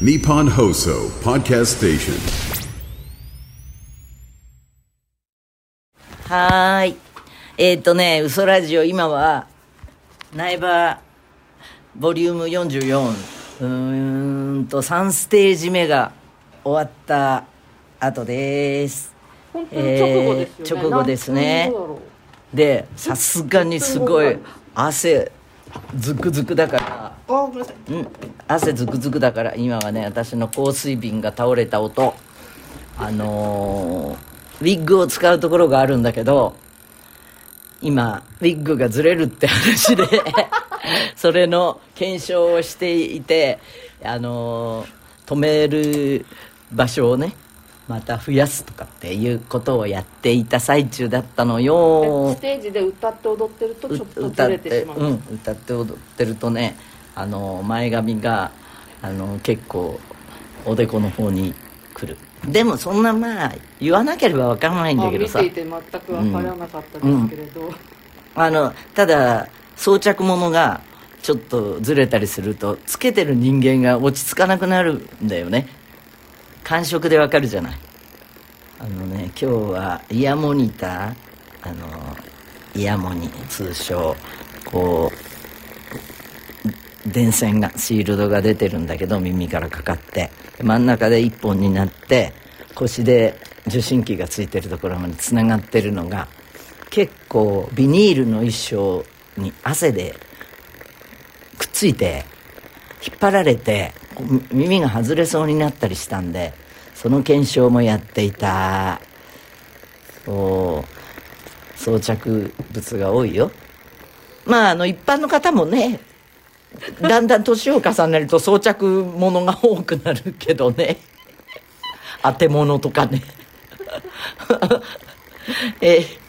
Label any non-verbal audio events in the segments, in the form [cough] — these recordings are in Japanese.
Nippon Hoso Podcast Station. はーい。えっ、とね、嘘ラジオ、今は、苗場、ボリューム44、うーんと、3ステージ目が終わった後です。本当に直後ですよね、えー直後ですねで、さすがにすごい、汗、ズクズクだから、うあごめんなさい。うん、汗ズクズクだから今はね私の香水瓶が倒れた音。あのーウィッグを使うところがあるんだけど今ウィッグがずれるって話で [laughs] それの検証をしていてあのー止める場所をねまた増やすとかっていうことをやっていた最中だったのよ。ステージで歌って踊ってるとちょっとず歌ってれてしまう。うん歌って踊ってるとねあの前髪があの結構おでこの方に来る。でもそんなまあ言わなければ分からないんだけどさ。あ見ていて全く分からなかったですけれど、あのただ装着物がちょっとずれたりするとつけてる人間が落ち着かなくなるんだよね感触でわかるじゃない。あのね今日はイヤモニターあのイヤモニ通称こう電線がシールドが出てるんだけど耳からかかって。真ん中で一本になって腰で受信機がついてるところまでつながってるのが結構ビニールの衣装に汗でくっついて引っ張られて耳が外れそうになったりしたんでその検証もやっていた。そう装着物が多いよ。まああの一般の方もねだんだん年を重ねると装着物が多くなるけどね。当て物とかね。[laughs] えー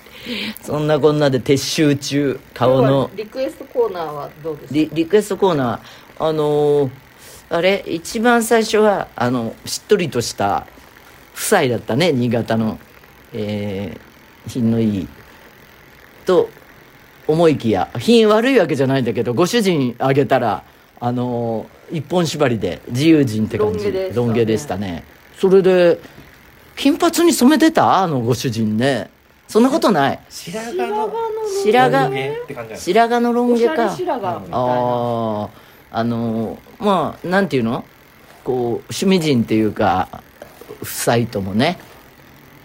そんなこんなで撤収中。顔の。はリクエストコーナーはどうですか？リリクエストコーナー。あのーあれ一番最初はあのしっとりとした夫妻だったね新潟の、えー品のいい。と思いきや品悪いわけじゃないんだけどご主人あげたらあのー一本縛りで自由人って感じ。ロン毛でしたね。ロン毛でしたね。それで金髪に染めてた？あのご主人ね。そんなことない。白髪の白髪。ロン毛って感じなんです白髪のロンおしゃれ毛か白髪みたいな。あああのまあなんていうの？こう趣味人っていうか夫妻ともね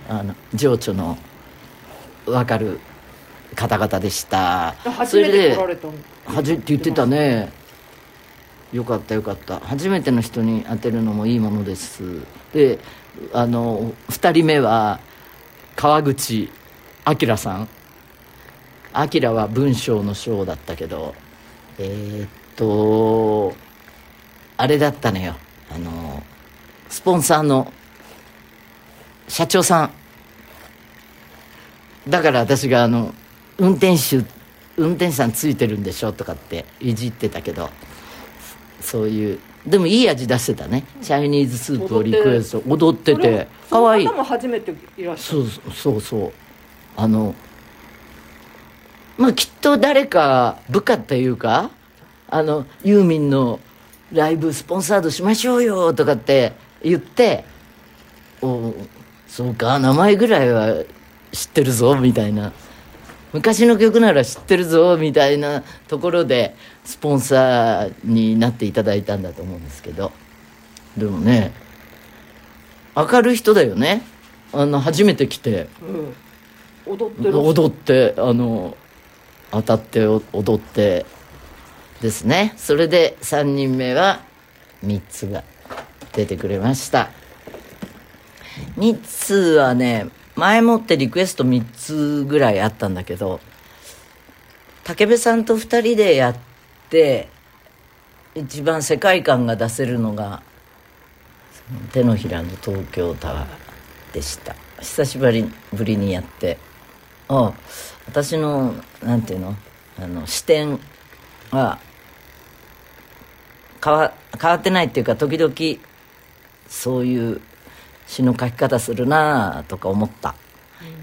あの情緒の分かる方々でした。初めて来られたの初めて言ってたね。よかったよかった。初めての人に当てるのもいいものです。であの2人目は川口明さん。明は文章の章だったけどえーっとあれだったのよ。あのスポンサーの社長さん。だから私があの運転手運転手さんついてるんでしょとかっていじってたけどそういうでもいい味出してたね。チャイニーズスープをリクエスト踊ってて。かわい。いも初めていらっしゃるそうそうそう。あのまあきっと誰か部下っていうかあのユーミンのライブスポンサードしましょうよとかって言っておそうか名前ぐらいは知ってるぞみたいな。昔の曲なら知ってるぞみたいなところでスポンサーになっていただいたんだと思うんですけど。でもね明るい人だよね。あの初めて来て。うん。踊ってる。踊ってあの当たってお踊ってですね。それで3人目は3つが出てくれました。3つはね前もってリクエスト3つぐらいあったんだけど武部さんと2人でやって一番世界観が出せるのが手のひらの東京タワーでした。久しぶりぶりにやってああ私のなんていうの？あの視点は変わ変わってないっていうか時々そういう詩の書き方するなあとか思った、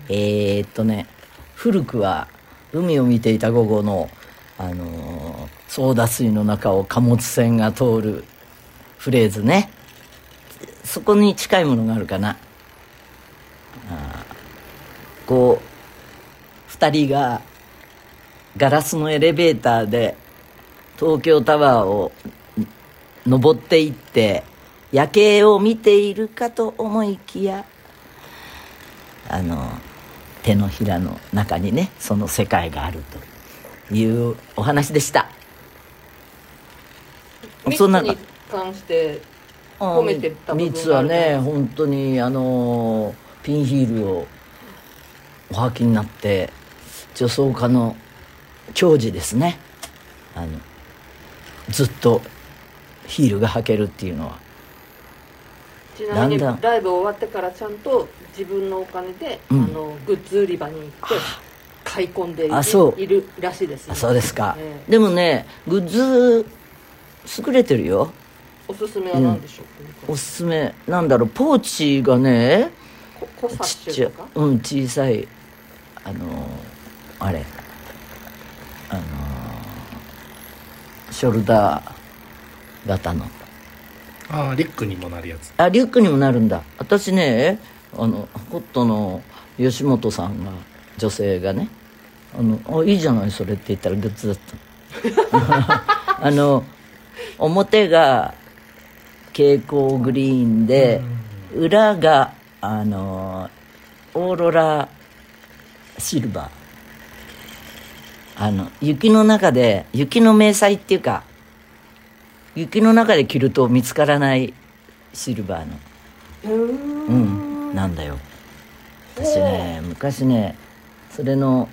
えー、っとね古くは海を見ていた午後の、あのー、ソーダ水の中を貨物船が通るフレーズね。そこに近いものがあるかな。あーこう2人がガラスのエレベーターで東京タワーを登っていって夜景を見ているかと思いきやあの手のひらの中にねその世界があるというお話でした。そんなに関して褒めてた部分はね本当にあのピンヒールをお履きになって女装家の矜持ですね。あのずっとヒールが履けるっていうのは。ちなみにだんだん。ライブ終わってからちゃんと自分のお金で、うん。あのグッズ売り場に行って買い込んでいあそう。いるらしいです、あそうですか、ええ。でもねグッズ優れてるよ。おすすめは何でしょう、おすすめなんだろうポーチがねちっちゃうん小さい。あのあれ。あのショルダー型の。ああリュックにもなるやつ。あリュックにもなるんだ。私ねあのホットの吉本さんが女性がね「あのあいいじゃないそれ」って言ったらグッズだった。[laughs] あの表が蛍光グリーンで裏があのオーロラシルバー。あの雪の中で雪の迷彩っていうか雪の中で着ると見つからないシルバーの。うんなんだよ。私ね昔ねそれの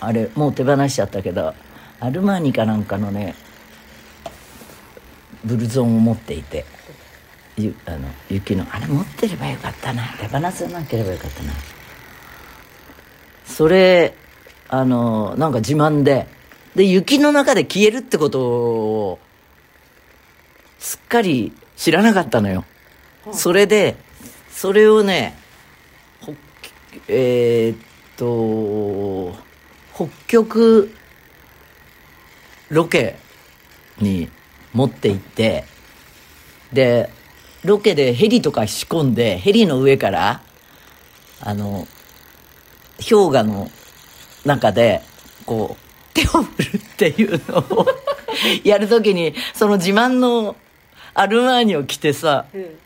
あれもう手放しちゃったけどアルマーニかなんかのねブルゾンを持っていてゆあの雪のあれ持ってればよかったな。手放さなければよかったな。それあのなんか自慢で。で雪の中で消えるってことをすっかり知らなかったのよ、それでそれをねほえーっと北極ロケに持って行ってでロケでヘリとか仕込んでヘリの上からあの氷河の中でこう手を振るっていうのを [laughs] やるときにその自慢のアルマーニを着てさえ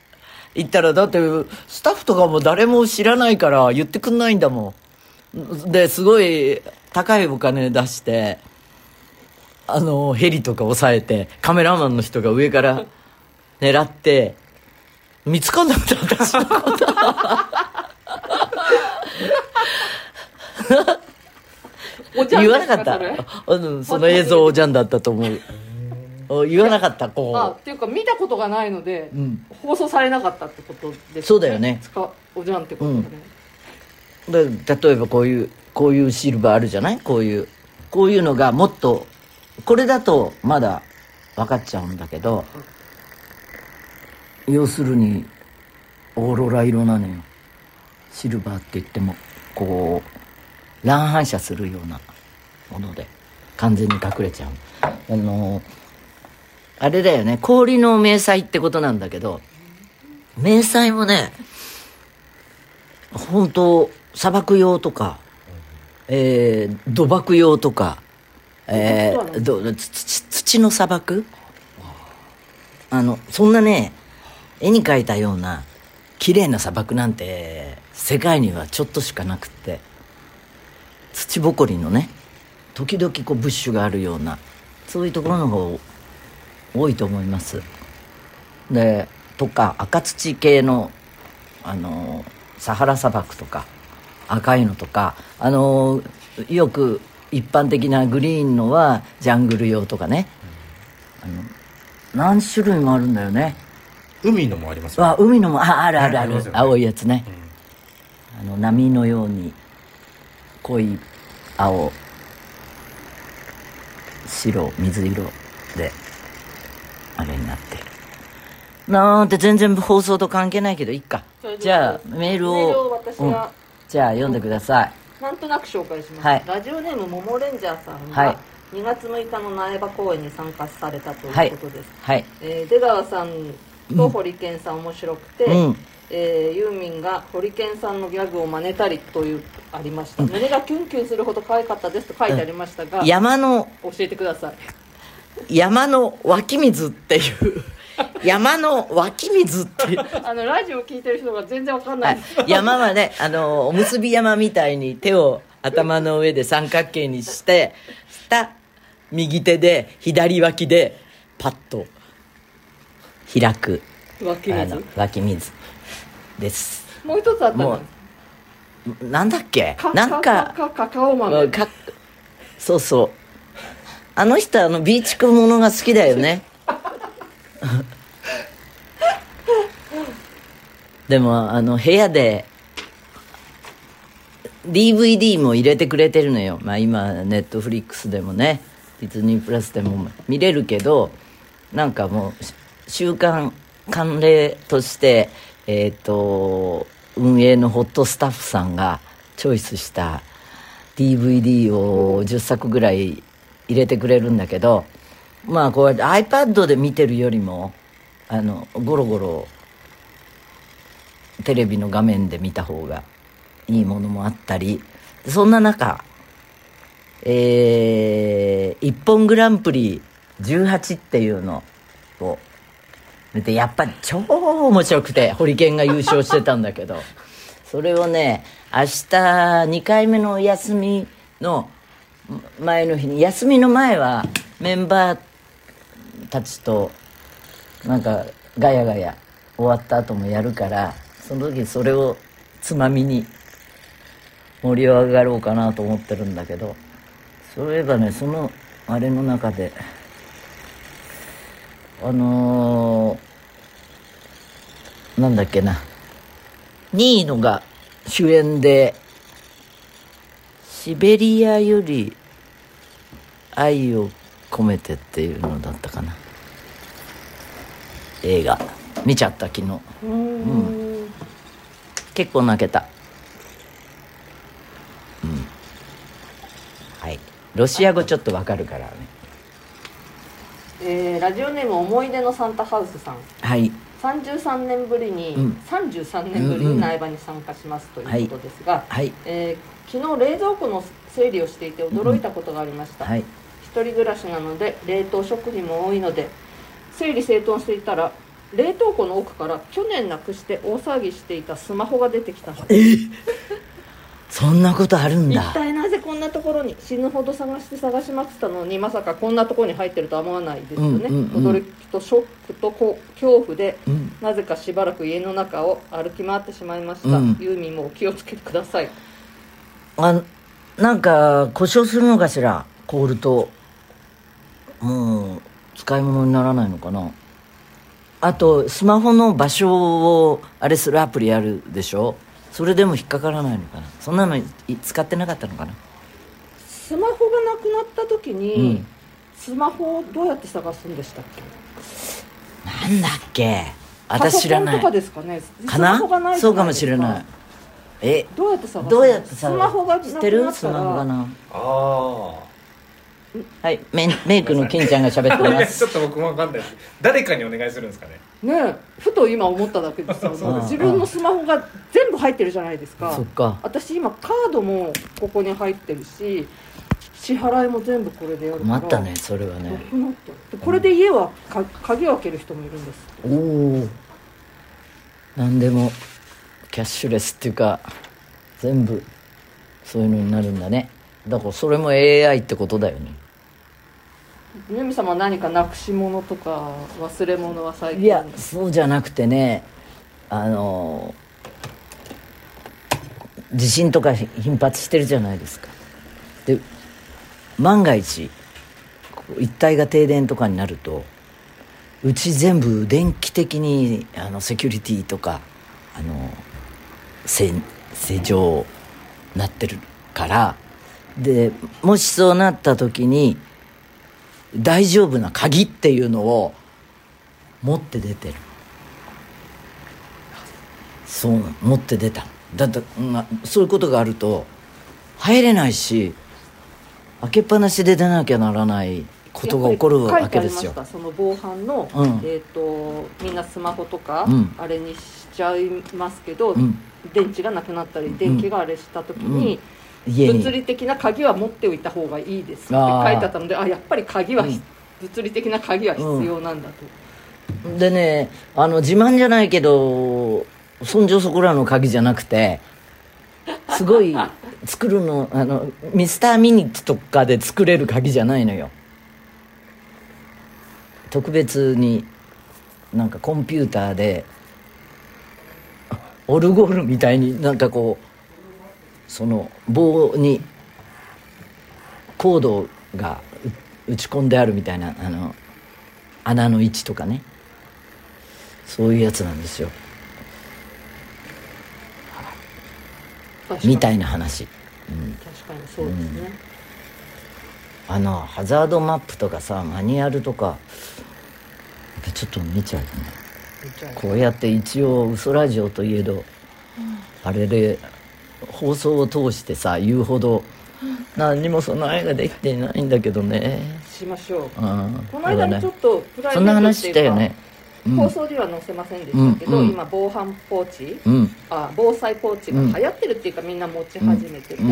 行ったらだってスタッフとかも誰も知らないから言ってくんないんだもん。ですごい高いお金出してあのヘリとか抑えてカメラマンの人が上から狙って見つかんなかった。私のこと言わなかった。それうんその映像おじゃんだったと思う。お言わなかったあこっていうか見たことがないので、ん。放送されなかったってことですそうだよね。使おじゃんってことね、うで例えばこういうこういうシルバーあるじゃない？こういうこういうのがもっとこれだとまだ分かっちゃうんだけど要するにオーロラ色なのよ。シルバーって言ってもこう乱反射するようなもので完全に隠れちゃう。あのあれだよね。氷の迷彩ってことなんだけど。迷彩もね本当砂漠用とか、えー土漠用とか、えーど土土の砂漠？あのそんなね絵に描いたような綺麗な砂漠なんて世界にはちょっとしかなくって。土ぼこりのね時々こうブッシュがあるようなそういうところの方多いと思います。でとか赤土系のあのサハラ砂漠とか赤いのとかあのよく一般的なグリーンのはジャングル用とかね。あの何種類もあるんだよね。海のもありますよ、あ海のもああるあるある、ね。青いやつね。うん。あの波のように濃い青白水色であれになって。るなんて全然放送と関係ないけどいいか。じゃあメールをじゃあ読んでください。なんとなく紹介します、はい。ラジオネームももレンジャーさんがはい。2月6日の苗場公演に参加されたということです、はい。えー出川さんとホリケンさん面白くて、うん。えーユーミンがホリケンさんのギャグを真似たりというありました、胸がキュンキュンするほど可愛かったですと書いてありましたが、山の教えてください山の湧き水っていう。山の湧き水っていう。[laughs] あのラジオ聞いてる人が全然わかんなはい。いです、山はねあのおむすび山みたいに手を頭の上で三角形にしてした右手で左脇でパッと開く。湧き水？湧き水です。もう一つあったものうなんだっけ？かなんかかかカカオ豆かそうそうあの人あのビーチクものが好きだよね。[laughs] でもあの部屋で DVD も入れてくれてるのよ。まあ今ネットフリックスでもねディズニープラスでも見れるけどなんかもうし習慣慣例としてえっ、と運営のホットスタッフさんがチョイスした DVD を10作ぐらい入れてくれるんだけどまあこうやって iPad で見てるよりもあのゴロゴロテレビの画面で見た方がいいものもあったりそんな中えー、一本グランプリ18っていうのを見てやっぱり超面白くてホリケンが優勝してたんだけどそれをね明日2回目のお休みの前の日に休みの前はメンバーたちとなんかガヤガヤ終わった後もやるからその時それをつまみに盛り上がろうかなと思ってるんだけどそういえばねそのあれの中であのー、なんだっけな2位のが主演で「シベリアより愛を込めて」っていうのだったかな。映画。見ちゃった昨日。うん。結構泣けた。うん。はい。ロシア語ちょっとわかるからね。えーラジオネーム思い出のサンタハウスさん。はい。33年ぶりに、うん。33年ぶりに苗場に参加しますということですが、はい。えー昨日冷蔵庫の整理をしていて驚いたことがありました、はい。一人暮らしなので冷凍食品も多いので整理整頓していたら冷凍庫の奥から去年なくして大騒ぎしていたスマホが出てきたの。ですそんなことあるん一だ体なぜこんなところに死ぬほど探して探しまくったのにまさかこんなところに入ってるとは思わないですよね、うんうんうん。驚きとショックとこ恐怖で、うん。なぜかしばらく家の中を歩き回ってしまいました、うん。ユーミンもお気をつけてください。あなんか故障するのかしら？凍るともう使い物にならないのかな？あとスマホの場所をあれするアプリあるでしょ？それでも引っかからないのかな？そんなのい使ってなかったのかな？スマホがなくなった時に、うん。スマホをどうやって探すんでしたっけ？なんだっけ？私知らない。かですかね？かスマホがなそうかもしれない。え？どうやって探すどうやってさスマホがなくなった知ってる？スマホかな？あはい。メンメイクの金ちゃんが喋ってます。[laughs] ちょっと僕もわかんない。です誰かにお願いするんですかね？ねえ。ふと今思っただけですよ [laughs] そう自分のスマホが全部入ってるじゃないですか。そっか。私今カードもここに入ってるし支払いも全部これでやるから。困ったねそれはなね。くなった。でこれで家はか鍵を開ける人もいるんですおお何でもキャッシュレスっていうか全部そういうのになるんだね。だからそれも AI ってことだよね。ユミ様は何かなくし物とか忘れ物は最近。いやそうじゃなくてねあの地震とか頻発してるじゃないですか。で万が一一帯が停電とかになるとうち全部電気的にあのセキュリティとかあのせ正常なってるからでもしそうなった時に大丈夫な鍵っていうのを持って出てる。そう持って出た。のだって、まあ、そういうことがあると入れないし開けっぱなしで出なきゃならないことが起こるわけですよ。その防犯の、うん。えっ、とみんなスマホとか、うん。あれにしちゃいますけど、うん。電池がなくなったり電気があれした時に、物理的な鍵は持っておいた方がいいですって書いてあったのであやっぱり鍵は、うん。物理的な鍵は必要なんだと、でねあの自慢じゃないけどそんじょそこらの鍵じゃなくてすごい作るのあのミスターミニッツとかで作れる鍵じゃないのよ。特別になんかコンピューターでオルゴールみたいになんかこうその棒にコードが打ち込んであるみたいなあの穴の位置とかね。そういうやつなんですよ確かにみたいな話。確かにそうですね、あのハザードマップとかさマニュアルとかちょっと見ちゃうよね。こうやって一応嘘ラジオといえど、あれで放送を通してさ言うほど何にも備えができていないんだけどね。しましょう。うん。この間にちょっとプライベートっていうかそんな話したよね。うん放送では載せませんでしたけど、うんうん。今防犯ポーチうん。あ防災ポーチが流行ってるっていうか、みんな持ち始めてて、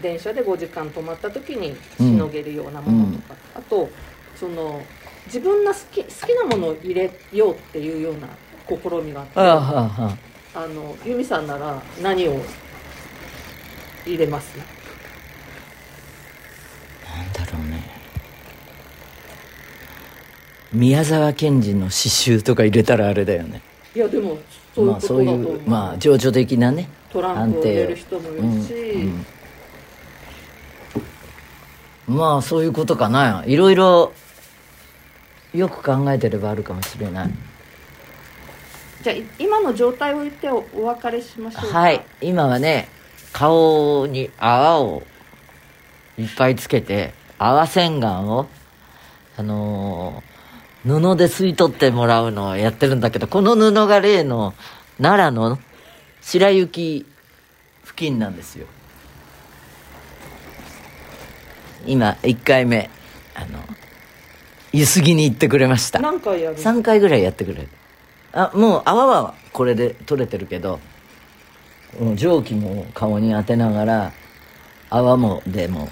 電車で5時間止まった時にしのげるようなものとか、あとその自分が好き好きなものを入れようっていうような試みがあってあの由美さんなら何を入れます？なんだろうね宮沢賢治の詩集とか入れたらあれだよね。いやでもそういうまあそういうまあ情緒的なねトランプを入れる人もいるし、うんうん。まあそういうことかな。いろいろよく考えてればあるかもしれない。じゃあい今の状態を言っておお別れしましょうか。はい。今はね顔に泡をいっぱいつけて泡洗顔をあのー布で吸い取ってもらうのをやってるんだけどこの布が例の奈良の白雪付近なんですよ。今1回目あのゆすぎに行ってくれました。何回やる3回ぐらいやってくれる。あもう泡はこれで取れてるけど蒸気も顔に当てながら泡もでも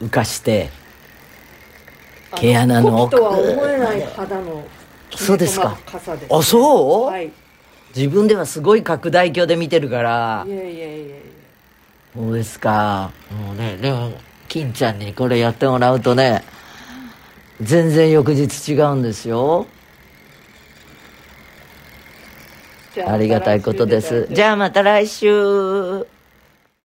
浮かして毛穴の奥。奥とは思えない肌のそうですか。傘です、あそう、はい。い自分ではすごい拡大鏡で見てるから。やいやいやいやそうですか。もうねでも金ちゃんにこれやってもらうとね全然翌日違うんですよ。ありがたいことです。じゃあまた来週